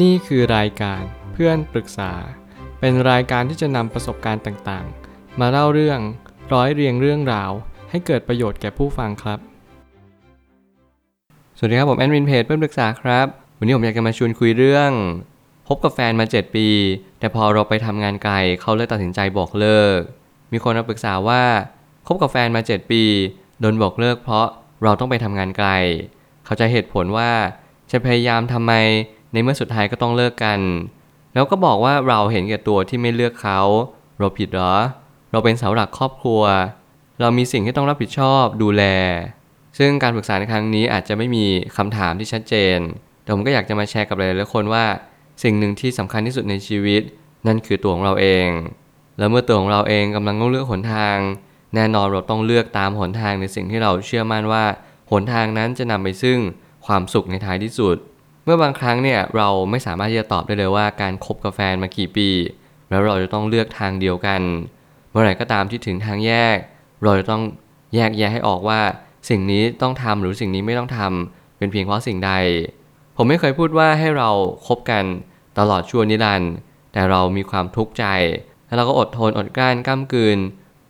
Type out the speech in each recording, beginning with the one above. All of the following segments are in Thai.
นี่คือรายการเพื่อนปรึกษา เป็นรายการที่จะนำประสบการณ์ต่างๆ มาเล่าเรื่องร้อยเรียงเรื่องราว ให้เกิดประโยชน์แก่ผู้ฟังครับ สวัสดีครับผมแอดมินเพจเพื่อนปรึกษาครับ วันนี้ผมอยากจะมาชวนคุยเรื่อง พบกับแฟนมา 7 ปี แต่พอเราไปทำงานไกลเขาเลยตัดสินใจบอกเลิก มีคนมาปรึกษาว่าคบกับแฟนมา 7 ปีโดนบอกเลิกเพราะเราต้องไปทำงานไกล เขาจะเหตุผลว่าจะพยายามทำไม ในเมื่อสุดท้ายก็ต้องเลิกกัน แล้วก็บอกว่าเราเห็นแก่ตัวที่ไม่เลือกเขา เราผิดเหรอ เราเป็นเสาหลักครอบครัว เรามีสิ่งที่ต้องรับผิดชอบดูแล ซึ่งการปรึกษาในครั้งนี้อาจจะไม่มีคำถามที่ชัดเจน แต่ผมก็อยากจะมาแชร์กับหลายๆคนว่า สิ่งหนึ่งที่สำคัญที่สุดในชีวิต นั่นคือตัวของเราเอง แล้วเมื่อตัวของเราเองกำลังต้องเลือกหนทาง แน่นอนเราต้องเลือกตามหนทางในสิ่งที่เราเชื่อมั่นว่าหนทางนั้นจะนำไปซึ่งความสุขในท้ายที่สุด เมื่อบางครั้งเนี่ยเราไม่สามารถที่จะตอบได้เลยว่าการคบกับแฟนมากี่ปี แล้วเราจะต้องเลือกทางเดียวกัน เมื่อไหร่ก็ตามที่ถึงทางแยก เราจะต้องแยกแยะให้ออกว่าสิ่งนี้ต้องทำหรือสิ่งนี้ไม่ต้องทำเป็นเพียงเพราะสิ่งใด ผมไม่เคยพูดว่าให้เราคบกันตลอดชั่วนิรันดร์แต่เรามีความทุกข์ใจ แล้วเราก็อดทนอดกลั้นก้ามกืน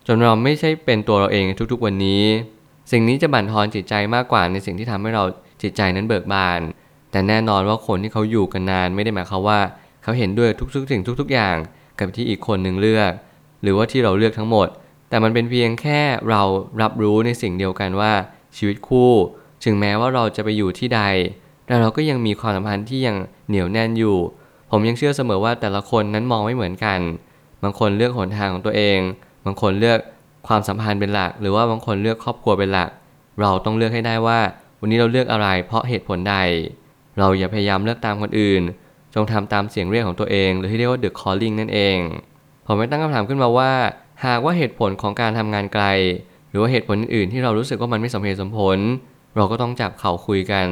จนเราไม่ใช่เป็นตัวเราเองทุกๆวันนี้ สิ่งนี้จะบั่นทอนจิตใจมากกว่าในสิ่งที่ทำให้เราจิตใจนั้นเบิกบาน แต่แน่นอนว่าคนที่เขาอยู่กันนานไม่ได้หมายความว่า เขาเห็นด้วยทุกๆสิ่งทุก ๆ อย่างกับที่อีกคนหนึ่งเลือก หรือว่าที่เราเลือกทั้งหมด แต่มันเป็นเพียงแค่เรารับรู้ในสิ่งเดียวกันว่าชีวิตคู่ ถึงแม้ว่าเราจะไปอยู่ที่ใด แต่เราก็ยังมีความสัมพันธ์ที่ยังเหนียวแน่นอยู่ ผมยังเชื่อเสมอว่าแต่ละคนนั้นมองไม่เหมือนกัน บางคนเลือกหนทางของตัวเอง บางคนเลือกความสัมพันธ์เป็นหลัก หรือว่าบางคนเลือกครอบครัวเป็นหลัก เราต้องเลือกให้ได้ว่า วันนี้เราเลือกอะไรเพราะเหตุผลใด เราอย่าพยายามเลือกตามคนอื่น จงทำตามเสียงเรียกของตัวเอง หรือที่เรียกว่า the calling นั่นเอง ผมไม่ตั้งคำถามขึ้นมาว่า หากว่าเหตุผลของการทำงานไกล หรือว่าเหตุผลอื่นๆที่เรารู้สึกว่ามันไม่สมเหตุสมผล เราก็ต้องจับเข่าคุยกัน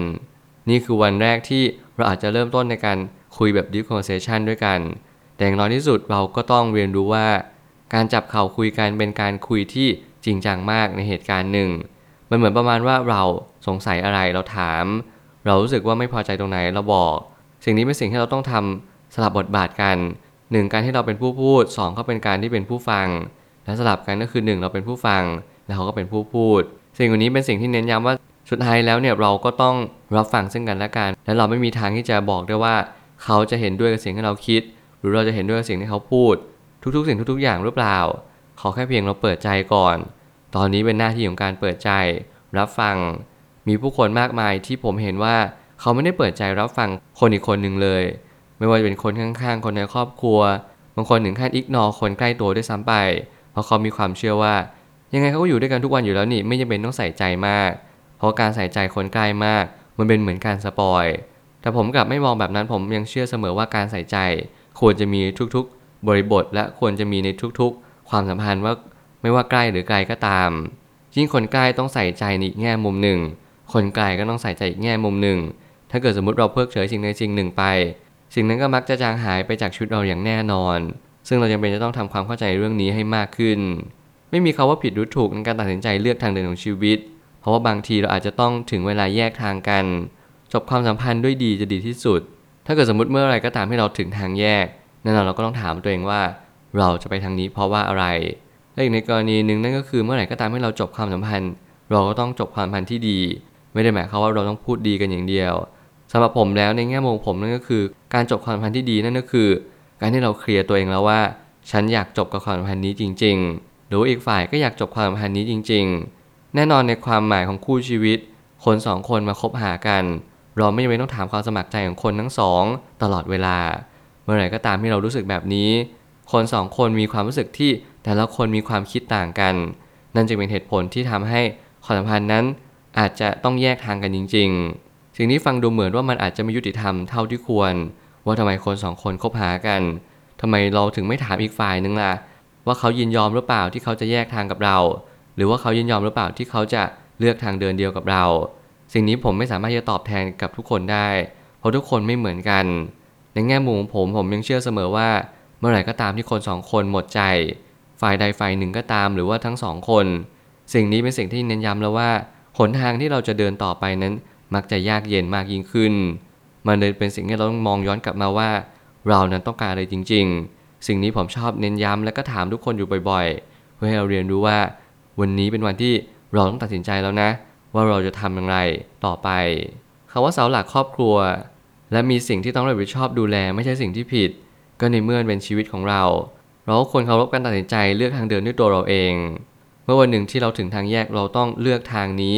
นี่คือวันแรกที่เราอาจจะเริ่มต้นในการคุยแบบ deep conversation ด้วยกัน แต่อย่างน้อยที่สุดเราก็ต้องเรียนรู้ว่า การจับเข่าคุยกันเป็นการคุยที่จริงจังมากในเหตุการณ์หนึ่ง มันเหมือนประมาณว่าเราสงสัยอะไรเราถาม เรารู้สึกว่าไม่พอใจตรงไหนเราบอก สิ่งนี้เป็นสิ่งที่เราต้องทำสลับบทบาทกันหนึ่งการที่เราเป็นผู้พูดสองก็เป็นการที่เป็นผู้ฟัง และสลับกันก็คือหนึ่งเราเป็นผู้ฟัง แล้วเขาก็เป็นผู้พูด สิ่งเหล่านี้เป็นสิ่งที่เน้นย้ำว่าสุดท้ายแล้วเนี่ยเราก็ต้องรับฟังซึ่งกันและกัน และเราไม่มีทางที่จะบอกได้ว่า เขาจะเห็นด้วยกับสิ่งที่เราคิด หรือเราจะเห็นด้วยกับสิ่งที่เขาพูด ทุกๆ สิ่งทุก ๆ อย่างหรือเปล่า ขอแค่เพียงเราเปิดใจก่อน ตอนนี้เป็นหน้าที่ของการเปิดใจ รับฟัง มีผู้คนมากมายที่ผมเห็นว่าเขาไม่ได้เปิดใจรับฟังคนอีกคนหนึ่งเลย ไม่ว่าจะเป็นคนข้างๆ คนในครอบครัว บางคนถึงขั้นอิกนอคนใกล้ตัวด้วยซ้ำไป เพราะเขามีความเชื่อว่า ยังไงเขาก็อยู่ด้วยกันทุกวันอยู่แล้วนี่ไม่จำเป็นต้องใส่ใจมาก เพราะการใส่ใจคนใกล้มาก มันเป็นเหมือนการสปอย แต่ผมกลับไม่มองแบบนั้นผมยังเชื่อเสมอว่าการใส่ใจ ควรจะมีทุกๆ บริบท และควรจะมีในทุกๆ ความสัมพันธ์ว่าไม่ว่าใกล้หรือไกลก็ตามยิ่งคนใกล้ต้องใส่ใจในอีกแง่มุมหนึ่ง คนไกลก็ต้องใส่ใจอีกแง่มุมหนึ่ง ถ้าเกิดสมมติเราเพิกเฉยสิ่งใดสิ่งหนึ่งไป สิ่งนั้นก็มักจะจางหายไปจากชีวิตเราอย่างแน่นอน ซึ่งเราจำเป็นจะต้องทำความเข้าใจเรื่องนี้ให้มากขึ้น ไม่มีคาว่าผิดหรือถูกในการตัดสินใจเลือกทางเดินของชีวิต เพราะว่าบางทีเราอาจจะต้องถึงเวลาแยกทางกัน จบความสัมพันธ์ด้วยดีจะดีที่สุด ถ้าเกิดสมมติเมื่อไรก็ตามที่เราถึงทางแยกแน่นอนเราก็ต้องถามตัวเองว่า เราจะไปทางนี้เพราะว่าอะไรและอีกในกรณีหนึ่งนั่นก็คือเมื่อไหร่ก็ตามที่เราจบความสัมพันธ์ เราก็ต้องจบความสัมพันธ์ที่ดี ไม่ได้หมายความว่าเราต้องพูดดีกันอย่างเดียวสำหรับผมแล้วในแง่มุมผมนั่นก็คือ การจบความสัมพันธ์ที่ดีนั่นก็คือ การที่เราเคลียร์ตัวเองแล้วว่า ฉันอยากจบกับความสัมพันธ์นี้จริง ๆ หรืออีกฝ่ายก็อยากจบความสัมพันธ์นี้จริง ๆ แน่นอนในความหมายของคู่ชีวิต คนสองคนมาคบหากัน เราไม่จำเป็นต้องถามความสมัครใจของคนทั้งสองตลอดเวลา เมื่อไหร่ก็ตามที่เรารู้สึกแบบนี้ คนสองคนมีความรู้สึกที่แต่ละคนมีความคิดต่างกัน นั่นจึงเป็นเหตุผลที่ทำให้ความสัมพันธ์นั้น อาจจะต้องแยกทางกันจริง ๆ สิ่งนี้ฟังดูเหมือนว่ามันอาจจะไม่ยุติธรรมเท่าที่ควร ว่าทำไมคนสองคนคบหากันทำไมเราถึงไม่ถามอีกฝ่ายนึงล่ะ ว่าเขายินยอมหรือเปล่าที่เขาจะแยกทางกับเรา หรือว่าเขายินยอมหรือเปล่าที่เขาจะเลือกทางเดินเดียวกับเรา สิ่งนี้ผมไม่สามารถจะตอบแทนกับทุกคนได้ เพราะทุกคนไม่เหมือนกัน ในแง่มุมของผมผมยังเชื่อเสมอว่า เมื่อไหร่ก็ตามที่คนสองคนหมดใจ ฝ่ายใดฝ่ายหนึ่งก็ตามหรือว่าทั้งสองคน สิ่งนี้เป็นสิ่งที่เน้นย้ำแล้วว่า นทางที่เราจะเดินต่อไปนั้น มักจะยากเย็นมากยิ่งขึ้น มันเลยเป็นสิ่งที่เราต้องมองย้อนกลับมาว่า เรานั้นต้องการอะไรจริง ๆ สิ่งนี้ผมชอบเน้นย้ำและก็ถามทุกคนอยู่บ่อยๆ เพื่อให้เราเรียนรู้ว่า วันนี้เป็นวันที่เราต้องตัดสินใจแล้วนะ ว่าเราจะทำอย่างไรต่อไปคาว่าเสาหลักครอบครัว และมีสิ่งที่ต้องรับผิดชอบดูแลไม่ใช่สิ่งที่ผิด ก็ในเมื่อเป็นชีวิตของเรา เราควรเคารพการตัดสินใจเลือกทางเดินด้วยตัวเราเอง เมื่อวันหนึ่งที่เราถึงทางแยกเราต้องเลือกทางนี้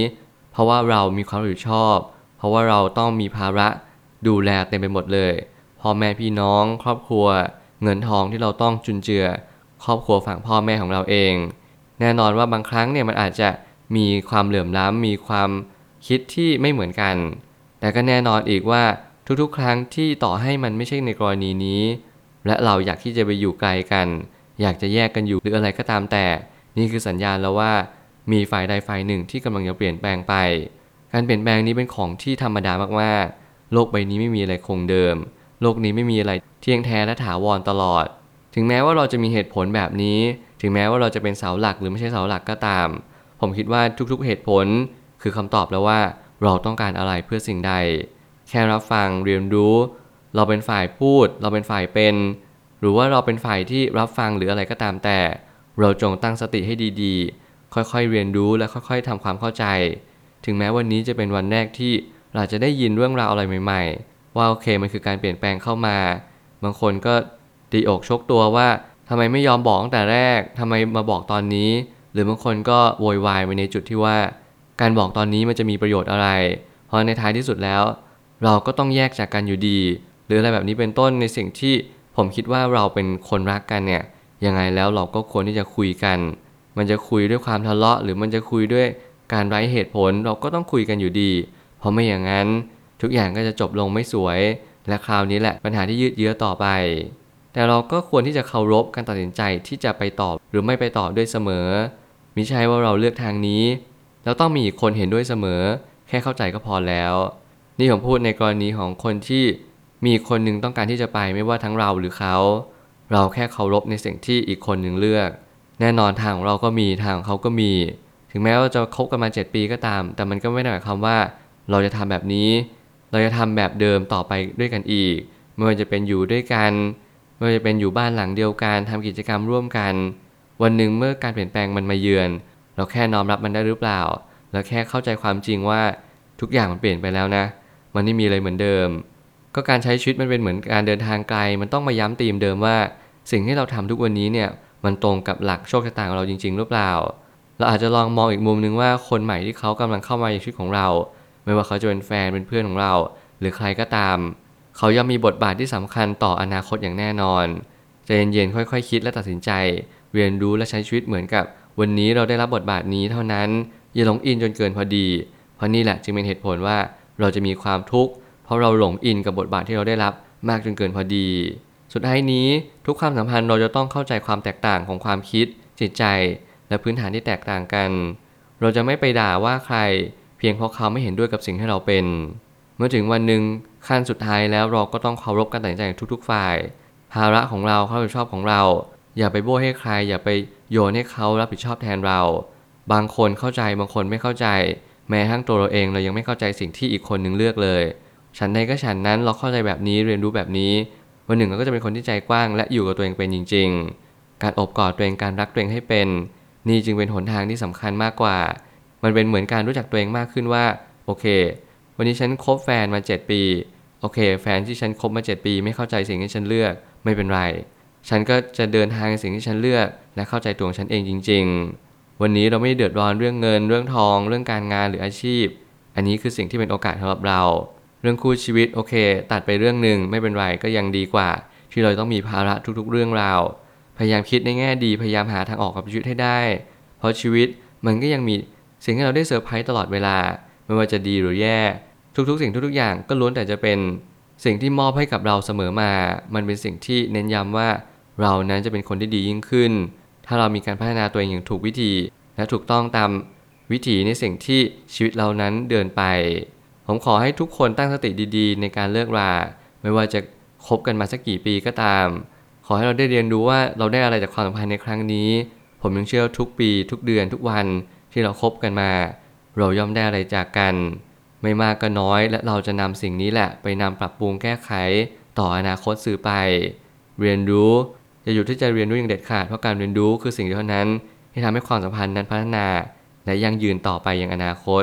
เพราะว่าเรามีความรับผิดชอบ เพราะว่าเราต้องมีภาระดูแลเต็มไปหมดเลยพ่อแม่พี่น้องครอบครัว เงินทองที่เราต้องจุนเจือ ครอบครัวฝั่งพ่อแม่ของเราเอง แน่นอนว่าบางครั้งเนี่ยมันอาจจะมีความเหลื่อมล้ำมีความคิดที่ไม่เหมือนกัน แต่ก็แน่นอนอีกว่าทุกๆ ครั้งที่ต่อให้มันไม่ใช่ในกรณีนี้ และเราอยากที่จะไปอยู่ไกลกัน อยากจะแยกกันอยู่หรืออะไรก็ตามแต่ นี่คือสัญญาณแล้วว่ามีฝ่ายใดฝ่ายหนึ่งที่กำลังจะเปลี่ยนแปลงไป การเปลี่ยนแปลงนี้เป็นของที่ธรรมดามากๆ โลกใบนี้ไม่มีอะไรคงเดิม โลกนี้ไม่มีอะไรเที่ยงแท้และถาวรตลอด ถึงแม้ว่าเราจะมีเหตุผลแบบนี้ ถึงแม้ว่าเราจะเป็นเสาหลักหรือไม่ใช่เสาหลักก็ตาม ผมคิดว่าทุกๆเหตุผลคือคำตอบแล้วว่าเราต้องการอะไรเพื่อสิ่งใด แค่รับฟังเรียนรู้ เราเป็นฝ่ายพูด เราเป็นฝ่ายเป็น หรือว่าเราเป็นฝ่ายที่รับฟังหรืออะไรก็ตามแต่ เราจงตั้งสติให้ดีๆ ค่อยๆเรียนรู้และค่อยๆทำความเข้าใจ ถึงแม้วันนี้จะเป็นวันแรกที่เราจะได้ยินเรื่องราวอะไรใหม่ ๆ ว่าโอเคมันคือการเปลี่ยนแปลงเข้ามา บางคนก็ตีอกชกตัวว่าทำไมไม่ยอมบอกตั้งแต่แรกทำไมมาบอกตอนนี้ หรือบางคนก็โวยวายไปในจุดที่ว่า การบอกตอนนี้มันจะมีประโยชน์อะไร เพราะในท้ายที่สุดแล้ว เราก็ต้องแยกจากกันอยู่ดี หรืออะไรแบบนี้เป็นต้นในสิ่งที่ผมคิดว่าเราเป็นคนรักกันเนี่ย ยังไงแล้วเราก็ควรที่จะคุยกัน มันจะคุยด้วยความทะเลาะ หรือมันจะคุยด้วยการไร้เหตุผลเราก็ต้องคุยกันอยู่ดี เพราะไม่อย่างนั้น ทุกอย่างก็จะจบลงไม่สวย และคราวนี้แหละปัญหาที่ยืดเยื้อต่อไป แต่เราก็ควรที่จะเคารพการตัดสินใจที่จะไปต่อหรือไม่ไปต่อด้วยเสมอมิใช่ว่าเราเลือกทางนี้ แล้วต้องมีอีกคนเห็นด้วยเสมอ แค่เข้าใจก็พอแล้ว นี่ผมพูดในกรณีของคนที่มีคนหนึ่งต้องการที่จะไปไม่ว่าทั้งเราหรือเขา เราแค่เคารพในสิ่งที่อีกคนหนึ่งเลือก แน่นอนทางของเราก็มีทางของเขาก็มี ถึงแม้ว่าจะคบกันมา 7 ปีก็ตาม แต่มันก็ไม่ได้หมายความว่า เราจะทำแบบนี้ เราจะทำแบบเดิมต่อไปด้วยกันอีกไม่ว่าจะเป็นอยู่ด้วยกันไม่ว่าจะเป็นอยู่บ้านหลังเดียวกันทำกิจกรรมร่วมกัน วันหนึ่งเมื่อการเปลี่ยนแปลงมันมาเยือน เราแค่น้อมรับมันได้หรือเปล่า แล้วแค่เข้าใจความจริงว่าทุกอย่างมันเปลี่ยนไปแล้วนะ มันไม่มีอะไรเหมือนเดิม ก็การใช้ชีวิตมันเป็นเหมือนการเดินทางไกล มันต้องมาย้ำตีมเดิมว่า สิ่งที่เราทำทุกวันนี้เนี่ยมันตรงกับหลักโชคชะตาของเราจริง ๆ หรือเปล่า เราอาจจะลองมองอีกมุมนึงว่าคนใหม่ที่เขากำลังเข้ามาในชีวิตของเรา ไม่ว่าเขาจะเป็นแฟนเป็นเพื่อนของเรา หรือใครก็ตาม เขาย่อมมีบทบาทที่สำคัญต่ออนาคตอย่างแน่นอนใจเย็นๆค่อยๆคคิดและตัดสินใจ เรียนรู้และใช้ชีวิตเหมือนกับ วันนี้เราได้รับบทบาทนี้เท่านั้นอย่าหลงอินจนเกินพอดี เพราะนี่แหละจึงเป็นเหตุผลว่าเราจะมีความทุกข์เพราะเราหลงอินกับบทบาทที่เราได้รับมากจนเกินพอดี สุดท้ายนี้ทุกความสัมพันธ์เราจะต้องเข้าใจความแตกต่างของความคิด จิตใจ และพื้นฐานที่แตกต่างกัน เราจะไม่ไปด่าว่าใคร เพียงเพราะเขาไม่เห็นด้วยกับสิ่งที่เราเป็น เมื่อถึงวันหนึ่งขั้นสุดท้ายแล้วเราก็ต้องเคารพการตัดสินใจของทุกๆ ฝ่าย ภาระของเราความรับผิดชอบของเรา อย่าไปโบ้ให้ใคร อย่าไปโยนให้เขารับผิดชอบแทนเรา บางคนเข้าใจบางคนไม่เข้าใจ แม้ทั้งตัวเราเองเรายังไม่เข้าใจสิ่งที่อีกคนหนึ่งเลือกเลย ฉันใดก็ฉันนั้นเราเข้าใจแบบนี้เรียนรู้แบบนี้ วันหนึ่งเราก็จะเป็นคนที่ใจกว้าง และอยู่กับตัวเองเป็นจริง ๆ การอบกอดตัวเองการรักตัวเองให้เป็น นี่จึงเป็นหนทางที่สำคัญมากกว่า มันเป็นเหมือนการรู้จักตัวเองมากขึ้นว่า โอเค วันนี้ฉันคบแฟนมา 7 ปี โอเค แฟนที่ฉันคบมา 7 ปี ไม่เข้าใจสิ่งที่ฉันเลือกไม่เป็นไร ฉันก็จะเดินทางในสิ่งที่ฉันเลือก และเข้าใจตัวของฉันเองจริง ๆ วันนี้เราไม่เดือดร้อนเรื่องเงิน เรื่องทอง เรื่องการงานหรืออาชีพ อันนี้คือสิ่งที่เป็นโอกาสสำหรับเรา เรื่องคู่ชีวิตโอเค ตัดไปเรื่องหนึ่งไม่เป็นไรก็ยังดีกว่า ที่เราต้องมีภาระทุกๆเรื่องราว พยายามคิดในแง่ดีพยายามหาทางออกกับชีวิตให้ได้ เพราะชีวิตมันก็ยังมีสิ่งที่เราได้เซอร์ไพรส์ตลอดเวลา ไม่ว่าจะดีหรือแย่ ทุกๆ สิ่งทุกๆอย่างก็ล้วนแต่จะเป็นสิ่งที่มอบให้กับเราเสมอมา มันเป็นสิ่งที่เน้นย้ำว่า เรานั้นจะเป็นคนที่ดียิ่งขึ้น ถ้าเรามีการพัฒนาตัวเองอย่างถูกวิธี และถูกต้องตามวิถีในสิ่งที่ชีวิตเรานั้นเดินไป ผมขอให้ทุกคนตั้งสติดีๆ ในการเลิกรา ไม่ว่าจะคบกันมาสักกี่ปีก็ตาม ขอให้เราได้เรียนรู้ว่าเราได้อะไรจากความสัมพันธ์ในครั้งนี้ ผมยังเชื่อทุกปี ทุกเดือนทุกวันที่เราคบกันมา เราย่อมได้อะไรจากกัน ไม่มากก็น้อย และเราจะนำสิ่งนี้แหละไปนำปรับปรุงแก้ไข ต่ออนาคตสื่อไป เรียนรู้อย่าหยุดที่จะเรียนรู้อย่างเด็ดขาดเพราะการเรียนรู้คือสิ่งเดียวเท่านั้นที่ทำให้ความสัมพันธ์นั้นพัฒนา และยั่งยืนต่อไปอย่างอนาคต